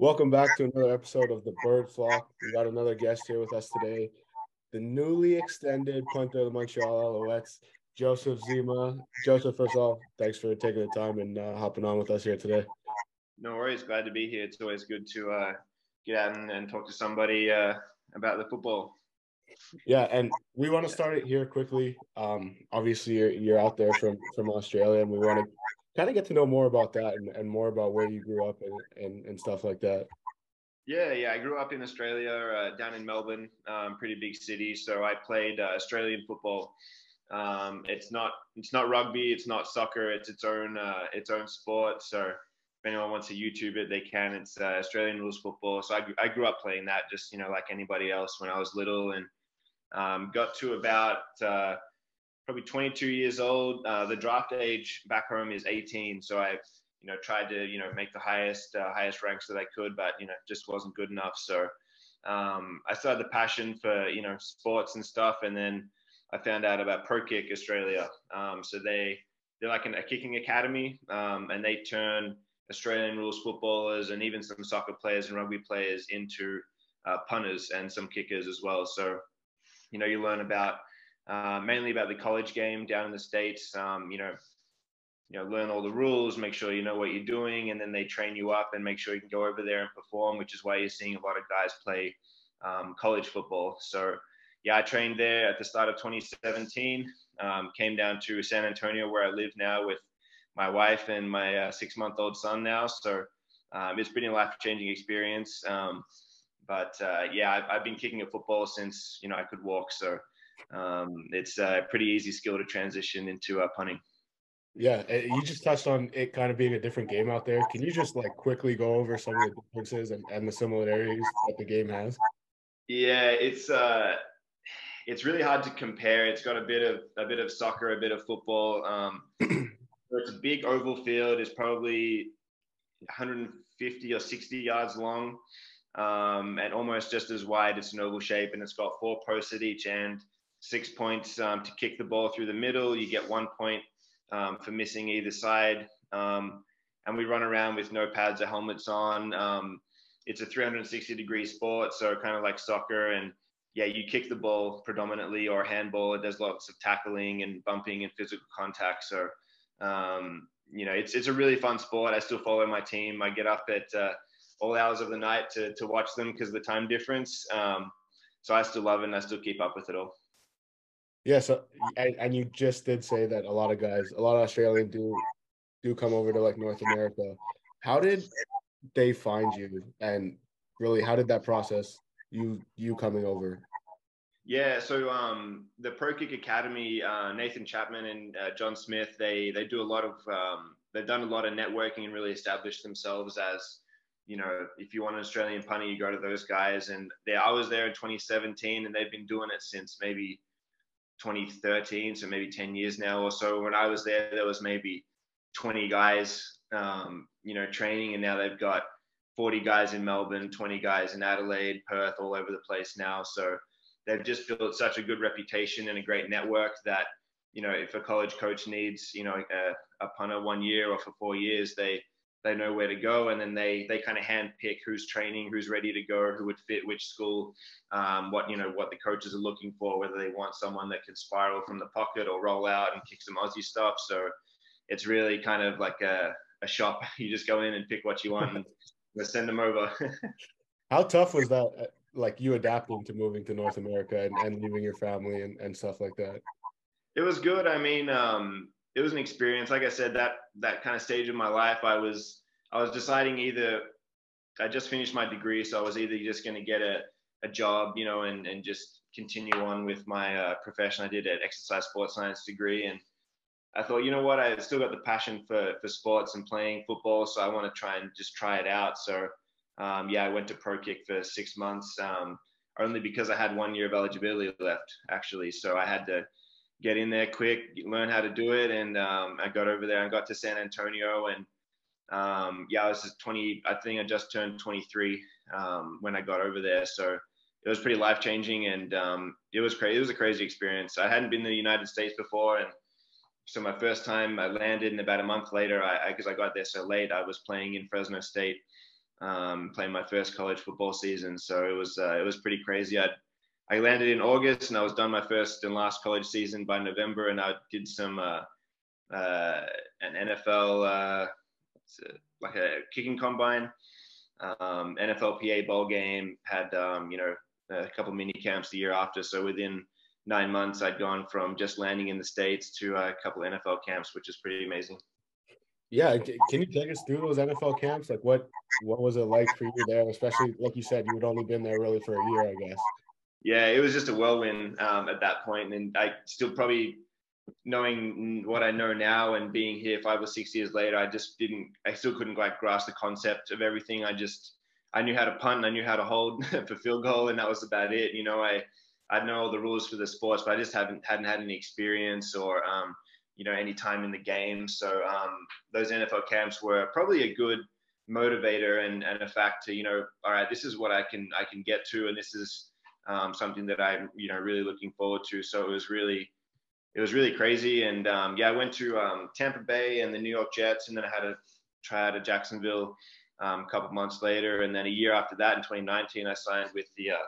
Welcome back to another episode of the Bird Flock. We got another guest here with us today, the newly extended punter of the Montreal Alouettes, Joseph Zema. Joseph, first of all, thanks for taking the time and uh, hopping on with us here today. No worries. Glad to be here. It's always good to uh, get out and, and, talk to somebody uh, about the football. Yeah, and we want to start it here quickly. Um, obviously, you're, you're out there from from Australia, and we want to kind of get to know more about that and, and more about where you grew up and, and, and stuff like that. Yeah, yeah. I grew up in Australia, uh, down in Melbourne, um, pretty big city. So I played uh, Australian football. Um, it's not it's not rugby, it's not soccer. It's its own uh, its own sport. So if anyone wants to YouTube it, they can. It's uh, Australian rules football. So I, I grew up playing that, just you know, like anybody else when I was little, and um, got to about uh, probably 22 years old. Uh, the draft age back home is 18, so I've you know tried to you know make the highest uh, highest ranks that I could, but you know just wasn't good enough. So um, I started the passion for you know sports and stuff, and then I found out about Pro Kick Australia. Um, so they they're like an, a kicking academy, um, and they turn Australian rules footballers and even some soccer players and rugby players into uh, punters and some kickers as well. So you know you learn about uh, mainly about the college game down in the states. Um, you know, you know, learn all the rules, make sure you know what you're doing, and then they train you up and make sure you can go over there and perform. Which is why you're seeing a lot of guys play um, college football. So, yeah, I trained there at the start of 2017. Um, came down to San Antonio, where I live now, with my wife and my uh, six-month-old son now. So, um, it's been a life-changing experience. Um, but uh, yeah, I've, I've, been kicking at football since you know I could walk. So um, it's a pretty easy skill to transition into uh, punting. Yeah, you just touched on it kind of being a different game out there. Can you just like quickly go over some of the differences and, and the similarities that the game has? Yeah, it's uh, it's really hard to compare. It's got a bit of a bit of soccer, a bit of football. Um, it's a big oval field. It's probably 150 or 60 yards long, um, and almost just as wide. It's an oval shape, and it's got four posts at each end six points um, to kick the ball through the middle. You get one point um, for missing either side. Um, and we run around with no pads or helmets on. Um, it's a 360 degree sport, so kind of like soccer. And yeah, you kick the ball predominantly or handball. It does lots of tackling and bumping and physical contact. So, um, you know, it's, it's a really fun sport. I still follow my team. I get up at uh, all hours of the night to, to watch them because of the time difference. Um, so I still love it and I still keep up with it all. Yeah, so and, and you just did say that a lot of guys, a lot of Australian do do come over to like North America. How did they find you, and really, how did that process you you coming over? Yeah, so um, the Pro Kick Academy, uh, Nathan Chapman and uh, John Smith, they they do a lot of um, they've done a lot of networking and really established themselves as you know if you want an Australian punter, you go to those guys. And they, I was there in 2017, and they've been doing it since maybe 2013, so maybe 10 years now or so. When I was there, there was maybe 20 guys, um, you know, training, and now they've got 40 guys in Melbourne, 20 guys in Adelaide, Perth, all over the place now. So they've just built such a good reputation and a great network that, you know, if a college coach needs, you know, a, a punter one year or for four years, they they know where to go and then they they kind of hand pick who's training who's ready to go who would fit which school um, what you know what the coaches are looking for whether they want someone that can spiral from the pocket or roll out and kick some aussie stuff. So it's really kind of like a, a shop. You just go in and pick what you want and send them over. How tough was that uh, like you adapting to moving to north america and, and leaving your family and, and stuff like that? It was good. I mean um, it was an experience. Like I said, that that kind of stage of my life, I was I was deciding either I just finished my degree, so I was either just going to get a, a job, you know, and and just continue on with my uh, profession. I did an exercise sports science degree, and I thought, you know what, I still got the passion for for sports and playing football, so I want to try and just try it out. So um, yeah, I went to Pro Kick for six months. Um, only because I had one year of eligibility left, actually. So I had to get in there quick, learn how to do it. And um, I got over there and got to San Antonio. And um, yeah, I was 20, I think I just turned 23 um, when I got over there. So it was pretty life changing and um, it was crazy. It was a crazy experience. I hadn't been to the United States before. And so my first time I landed and about a month later, I, because I, I, got there so late, I was playing in Fresno State. um, playing my first college football season. So it was uh, it was pretty crazy. I I landed in August and I was done my first and last college season by November, and I did some uh, uh, an NFL uh, like a kicking combine, um, NFLPA bowl game. Had um, you know a couple mini camps the year after. So within nine months, I'd gone from just landing in the states to a couple NFL camps, which is pretty amazing. Yeah, can you take us through those NFL camps? Like, what what was it like for you there? Especially like you said, you had only been there really for a year, I guess. Yeah, it was just a whirlwind um, at that point, and I still probably knowing what I know now and being here five or six years later, I just didn't, I still couldn't like grasp the concept of everything. I just, I knew how to punt, I knew how to hold for field goal, and that was about it. You know, I, I know all the rules for the sports, but I just haven't hadn't had any experience or, um, you know, any time in the game. So um, those NFL camps were probably a good motivator and, and a factor. you know, all right, this is what I can I can get to, and this is um, something that I'm, you know, really looking forward to. So it was really it was really crazy. And um, yeah, I went to um, Tampa Bay and the New York Jets, and then I had a try out at Jacksonville um, a couple months later. And then a year after that, in 2019, I signed with the uh,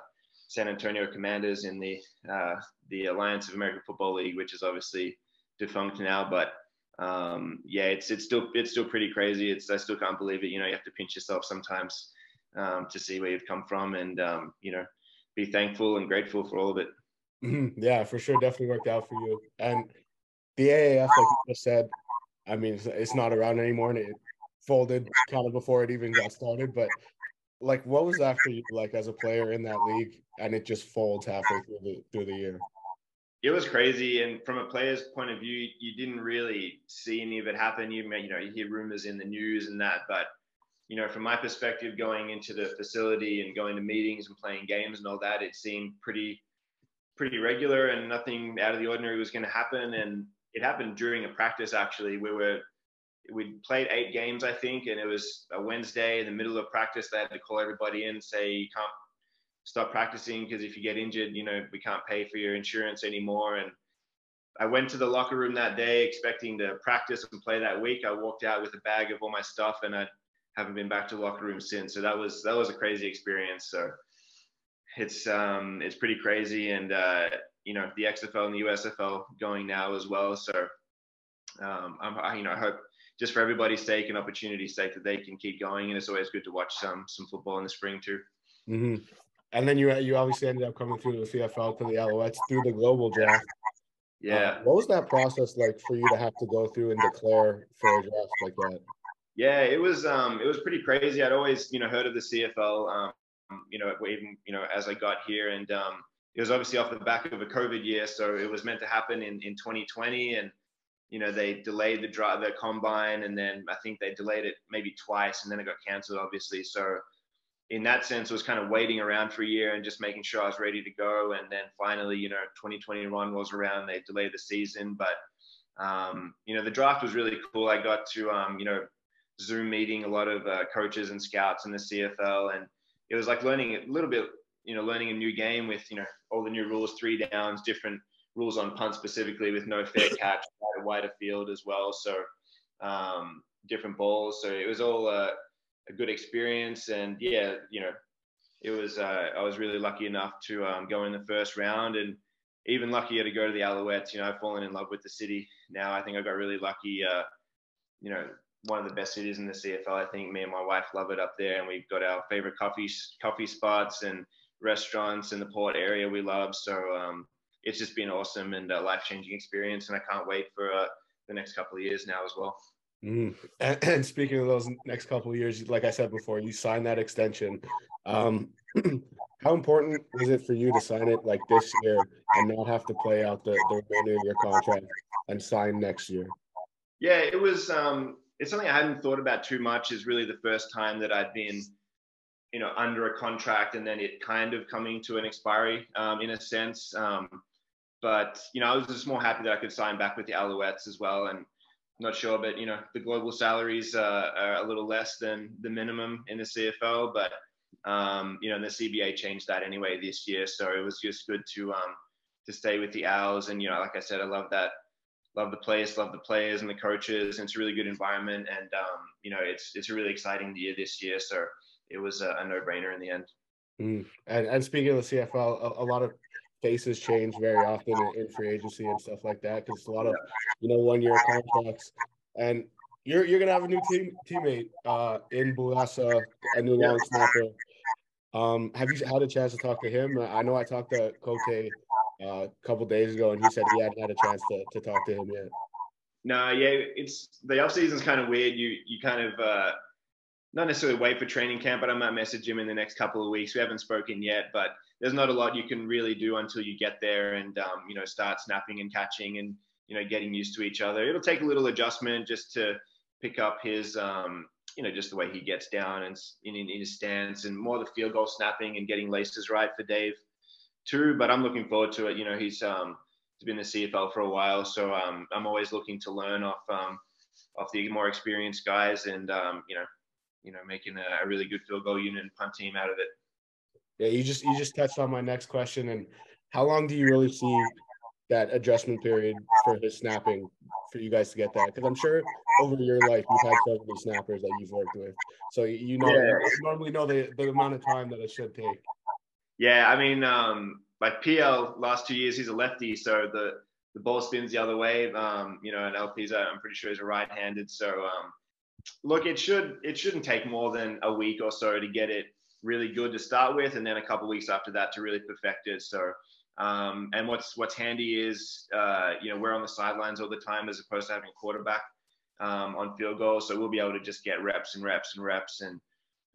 San Antonio Commanders in the uh, the Alliance of American Football League, which is obviously defunct now. But um, yeah, it's it's still it's still pretty crazy. It's I still can't believe it. You know, you have to pinch yourself sometimes um, to see where you've come from, and you know, be thankful and grateful for all of it. Mm-hmm. Yeah, for sure. Definitely worked out for you. And the AAF, like you just said, I mean, it's not around anymore and it folded kind of before it even got started. But like, what was that for you, like as a player in that league, and it just folds halfway through the through the year? It was crazy, and from a player's point of view, you didn't really see any of it happen. You you know you hear rumors in the news and that, but you know from my perspective, going into the facility and going to meetings and playing games and all that, it seemed pretty pretty regular and nothing out of the ordinary was going to happen. And it happened during a practice, actually. We were, we played eight games, I think, and it was a Wednesday in the middle of practice. They had to call everybody in, say, you can't stop practicing because if you get injured, you know, we can't pay for your insurance anymore. And I went to the locker room that day expecting to practice and play that week. I walked out with a bag of all my stuff and I haven't been back to the locker room since. So that was that was a crazy experience. So it's um, it's pretty crazy, and uh, you know the XFL and the USFL going now as well. So um, I'm, I, you know, I hope just for everybody's sake and opportunity's sake that they can keep going, and it's always good to watch some some football in the spring too. Mm-hmm. And then you you obviously ended up coming through the CFL to the Alouettes through the global draft. Yeah. Uh, what was that process like for you to have to go through and declare for a draft like that? Yeah, it was um, it was pretty crazy. I'd always you know heard of the CFL. Um, you know, even you know as I got here, and um, it was obviously off the back of a COVID year, so it was meant to happen in in 2020, and you know they delayed the drive, the combine, and then I think they delayed it maybe twice, and then it got cancelled, obviously. So in that sense, I was kind of waiting around for a year and just making sure I was ready to go, and then finally, you know, 2021 rolls around, they delayed the season, but um, you know the draft was really cool. I got to um, you know Zoom meeting a lot of uh, coaches and scouts in the CFL and it was like learning a little bit, you know, learning a new game with, you know, all the new rules, three downs, different rules on punt specifically with no fair catch, wider, wider field as well. So um, different balls. So it was all uh, a good experience. And yeah, you know, it was, uh, I was really lucky enough to um, go in the first round and even luckier to go to the Alouettes. You know, I've fallen in love with the city now. I think I got really lucky. Uh, you know, one of the best cities in the CFL. I think me and my wife love it up there, and we've got our favorite coffee coffee spots and restaurants in the port area we love. So um, it's just been awesome and a life changing experience, and I can't wait for uh, the next couple of years now as well. Mm. And, and, speaking of those next couple of years, like I said before, you signed that extension. Um, how important is it for you to sign it like this year and not have to play out the, the remainder of your contract and sign next year? Yeah, it was. Um, it's something I hadn't thought about too much. Is really the first time that I'd been, you know, under a contract and then it kind of coming to an expiry um, in a sense. Um, but you know, I was just more happy that I could sign back with the Alouettes as well. And I'm not sure, but you know, the global salaries uh, are a little less than the minimum in the CFL, but um, you know, the CBA changed that anyway this year, so it was just good to um, to stay with the Owls. And you know, like I said, I love that love the place, love the players and the coaches. And it's a really good environment, and um, you know, it's it's a really exciting year this year. So it was a, a no-brainer in the end. Mm. And and speaking of the CFL, a, a lot of faces change very often in, in, free agency and stuff like that because it's a lot of you know one year contracts and you're you're gonna have a new team teammate uh, in Bourassa, a new long snapper. Um, have you had a chance to talk to him? I know I talked to Cote uh, a couple days ago, and he said he hadn't had a chance to, to talk to him yet. No, yeah, it's the off season's kind of weird. You you kind of uh, not necessarily wait for training camp, but I might message him in the next couple of weeks. We haven't spoken yet, but there's not a lot you can really do until you get there and um, you know start snapping and catching and you know getting used to each other. It'll take a little adjustment just to pick up his um, you know just the way he gets down and in, in his stance and more the field goal snapping and getting laces right for Dave too. But I'm looking forward to it. You know he's um, he's been in the CFL for a while, so um, I'm always looking to learn off um, off the more experienced guys and um, you know you know making a, a really good field goal unit and punt team out of it. Yeah, you just you just touched on my next question and how long do you really see that adjustment period for his snapping for you guys to get that? Because I'm sure over your life you've had so many snappers that you've worked with, so you know yeah. you normally know the, the amount of time that it should take. Yeah, I mean, um, like PL last two years he's a lefty, so the the ball spins the other way. Um, you know, and LP's I'm pretty sure he's a right-handed. So um, look, it should it shouldn't take more than a week or so to get it really good to start with, and then a couple weeks after that to really perfect it. So um, and what's what's handy is uh, you know we're on the sidelines all the time as opposed to having a quarterback um, on field goals, so we'll be able to just get reps and reps and reps. And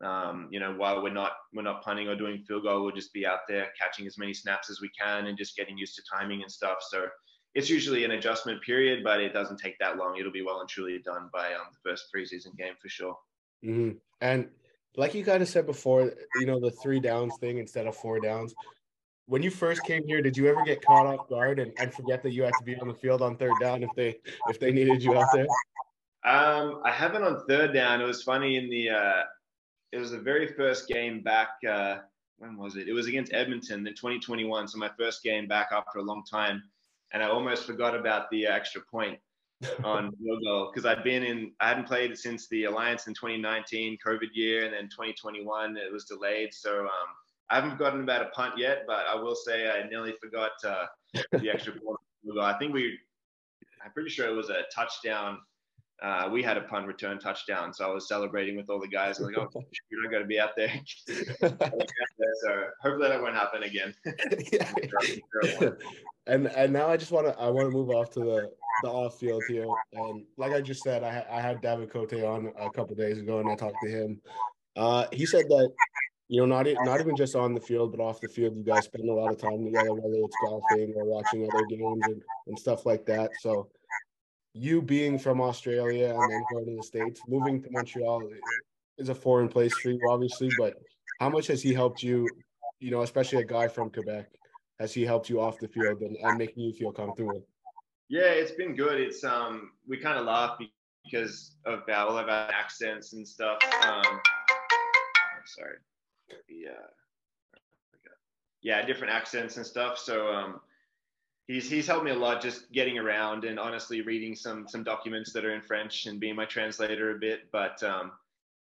um, you know while we're not we're not punting or doing field goal, we'll just be out there catching as many snaps as we can and just getting used to timing and stuff. So it's usually an adjustment period, but it doesn't take that long. It'll be well and truly done by um, the first preseason game for sure. Mm-hmm. And like you kind of said before, you know the three downs thing instead of four downs when you first came here, did you ever get caught off guard and, and forget that you had to be on the field on third down if they if they needed you out there? Um, I haven't on third down. It was funny in the uh, it was the very first game back. Uh, when was it? It was against Edmonton in 2021. So my first game back after a long time, and I almost forgot about the extra point on field goal because I'd been in. I hadn't played since the Alliance in 2019 COVID year, and then 2021 it was delayed. So um, I haven't forgotten about a punt yet, but I will say I nearly forgot uh, the extra point. I think we, I'm pretty sure it was a touchdown. Uh, we had a punt return touchdown, so I was celebrating with all the guys. I'm like, oh, shoot, I got to be out there. so hopefully that won't happen again. and and now I just want to I want to move off to the the off field here. And like I just said, I I had David Cote on a couple days ago, and I talked to him. Uh, he said that you know, not not even just on the field, but off the field, you guys spend a lot of time together, whether it's golfing or watching other games and, and stuff like that. So, you being from Australia and then going to the states, moving to Montreal is a foreign place for you, obviously. But how much has he helped you? You know, especially a guy from Quebec, has he helped you off the field and, and making you feel comfortable? Yeah, it's been good. It's um, we kind of laugh because of all of our accents and stuff. Um, sorry uh, yeah, different accents and stuff. So um, he's he's helped me a lot just getting around and honestly reading some some documents that are in French and being my translator a bit. But um,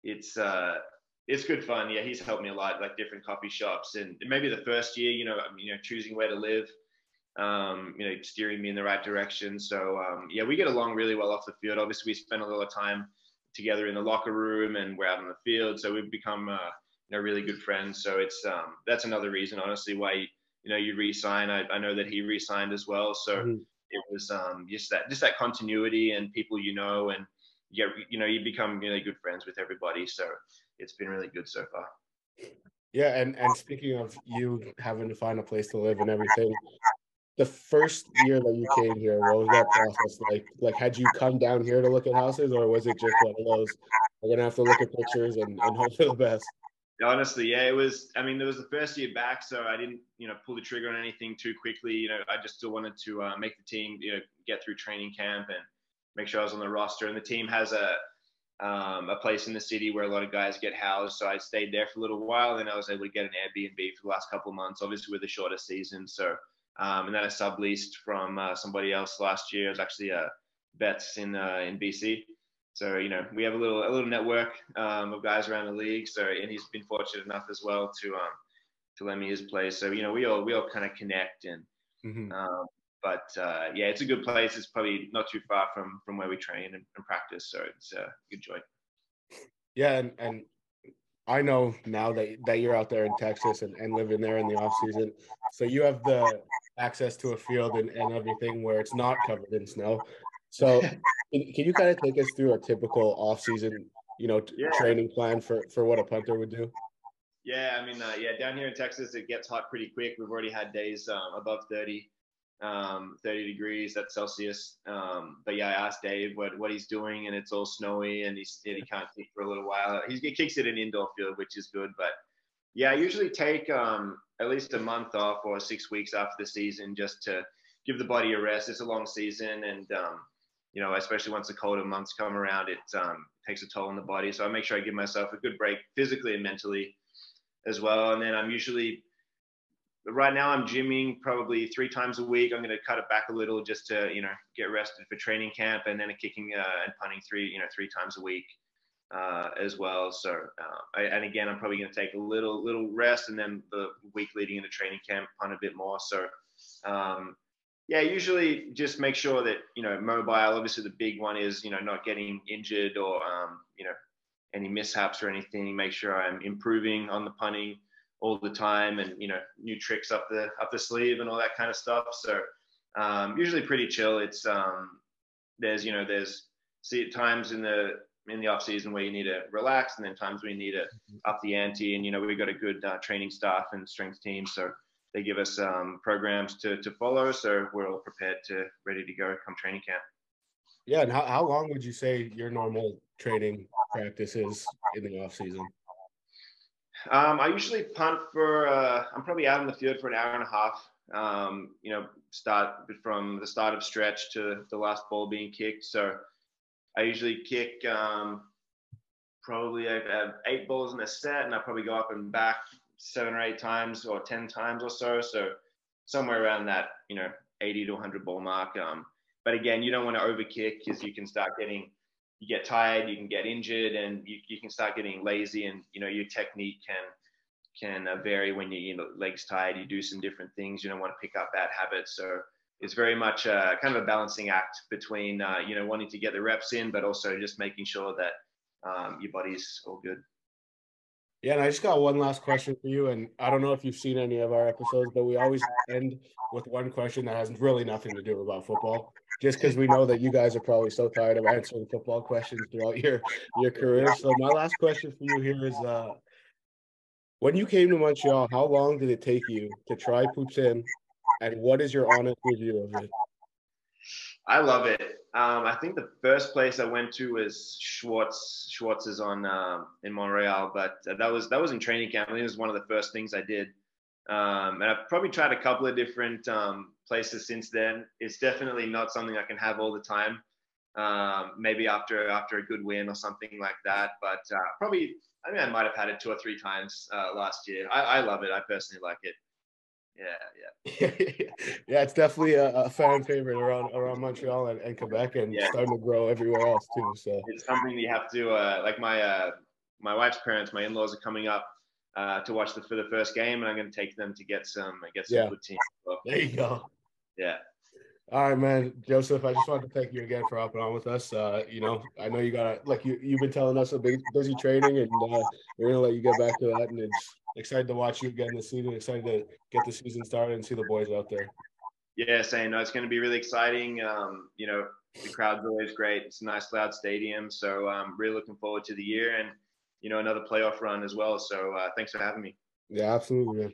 it's uh, it's good fun. Yeah, he's helped me a lot, like different coffee shops and maybe the first year, you know, you know, choosing where to live. Um, you know, steering me in the right direction. So um, yeah, we get along really well off the field. Obviously, we spend a lot of time together in the locker room and we're out on the field, so we've become uh, you know really good friends. So it's um, that's another reason, honestly, why you know you re-sign. I, I know that he re-signed as well. So mm-hmm. it was um, just that just that continuity and people you know and you you know you become really good friends with everybody. So it's been really good so far. Yeah, and and speaking of you having to find a place to live and everything, the first year that you came here, what was that process like? Like, had you come down here to look at houses, or was it just one of those? We're gonna have to look at pictures and, and hope for the best. Honestly, yeah, it was. I mean, there was the first year back, so I didn't, you know, pull the trigger on anything too quickly. You know, I just still wanted to uh, make the team, you know, get through training camp and make sure I was on the roster. And the team has a um, a place in the city where a lot of guys get housed. So I stayed there for a little while, and I was able to get an Airbnb for the last couple of months, obviously with a shorter season. So um, and then I subleased from uh, somebody else last year. It was actually a uh, Betts in uh, in BC. So you know we have a little a little network um, of guys around the league. So and he's been fortunate enough as well to um, to lend me his place. So you know we all we all kind of connect and. Mm-hmm. Um, but uh, yeah, it's a good place. It's probably not too far from from where we train and, and practice, so it's a good joint. Yeah, and, and I know now that that you're out there in Texas and, and living there in the off season, so you have the access to a field and, and everything where it's not covered in snow. So can, can you kind of take us through a typical off season, you know, yeah. training plan for for what a punter would do? Yeah, I mean, uh, yeah, down here in Texas, it gets hot pretty quick. We've already had days um, above 30 um, 30 degrees, that's Celsius. Um, but yeah, I asked Dave what, what he's doing, and it's all snowy, and he's, he can't kick for a little while. He, he kicks it in indoor field, which is good. But yeah, I usually take um, at least a month off or six weeks after the season just to give the body a rest. It's a long season, and um, you know, especially once the colder months come around, it um, takes a toll on the body. So I make sure I give myself a good break physically and mentally as well. And then I'm usually right now I'm gymming probably three times a week. I'm going to cut it back a little just to, you know, get rested for training camp and then kicking uh, and punting three, you know, three times a week uh, as well. So, uh, I, and again, I'm probably going to take a little, little rest and then the week leading into training camp, punt a bit more. So, um, yeah, usually just make sure that, you know, mobile, obviously the big one is, you know, not getting injured or, um, you know, any mishaps or anything. Make sure I'm improving on the punting all the time and you know new tricks up the up the sleeve and all that kind of stuff so um, usually pretty chill it's um, there's you know there's see times in the in the off season where you need to relax and then times where you need to mm-hmm. up the ante and you know we've got a good uh, training staff and strength team so they give us um, programs to, to follow so we're all prepared to ready to go come training camp yeah and how, how long would you say your normal training practice is in the off season um, I usually punt for, uh, I'm probably out in the field for an hour and a half. Um, you know, start from the start of stretch to the last ball being kicked. So I usually kick um, probably I have eight balls in a set, and I probably go up and back seven or eight times or 10 times or so. So somewhere around that, you know, 80 to 100 ball mark. Um, but again, you don't want to overkick because you can start getting you get tired, you can get injured, and you, you can start getting lazy, and you know your technique can can uh, vary when you you know legs tired. You do some different things. You don't want to pick up bad habits, so it's very much uh, kind of a balancing act between uh, you know wanting to get the reps in, but also just making sure that um, your body's all good. Yeah, and I just got one last question for you. And I don't know if you've seen any of our episodes, but we always end with one question that has really nothing to do about football just because we know that you guys are probably so tired of answering football questions throughout your your career. So my last question for you here is uh when you came to Montreal, how long did it take you to try poutine and what is your honest review of it? I love it. Um, I think the first place I went to was Schwartz. Schwartz is on um, in Montreal, but that was that was in training camp. I think it was one of the first things I did. Um, and I've probably tried a couple of different um, places since then. It's definitely not something I can have all the time. Um, maybe after after a good win or something like that. But uh, probably, I mean, I might have had it two or three times uh, last year. I, I, love it. I personally like it. Yeah, yeah, yeah. It's definitely a, a, fan favorite around around Montreal and, and Quebec, and yeah. starting to grow everywhere else too. So it's something you have to uh, like. My uh, my wife's parents, my in-laws are coming up uh, to watch the for the first game, and I'm going to take them to get some I get some yeah. poutine. Well, there you go. Yeah. All right, man, Joseph. I just wanted to thank you again for hopping on with us. Uh, you know, I know you got like you you've been telling us a big busy training, and uh, we're gonna let you get back to that. And it's excited to watch you again this season. Excited to get the season started and see the boys out there. Yeah, same. no, it's going to be really exciting. Um, you know, the crowd's always great. It's a nice, loud stadium, so I'm um, really looking forward to the year and you know another playoff run as well. So uh, thanks for having me. Yeah, absolutely, man.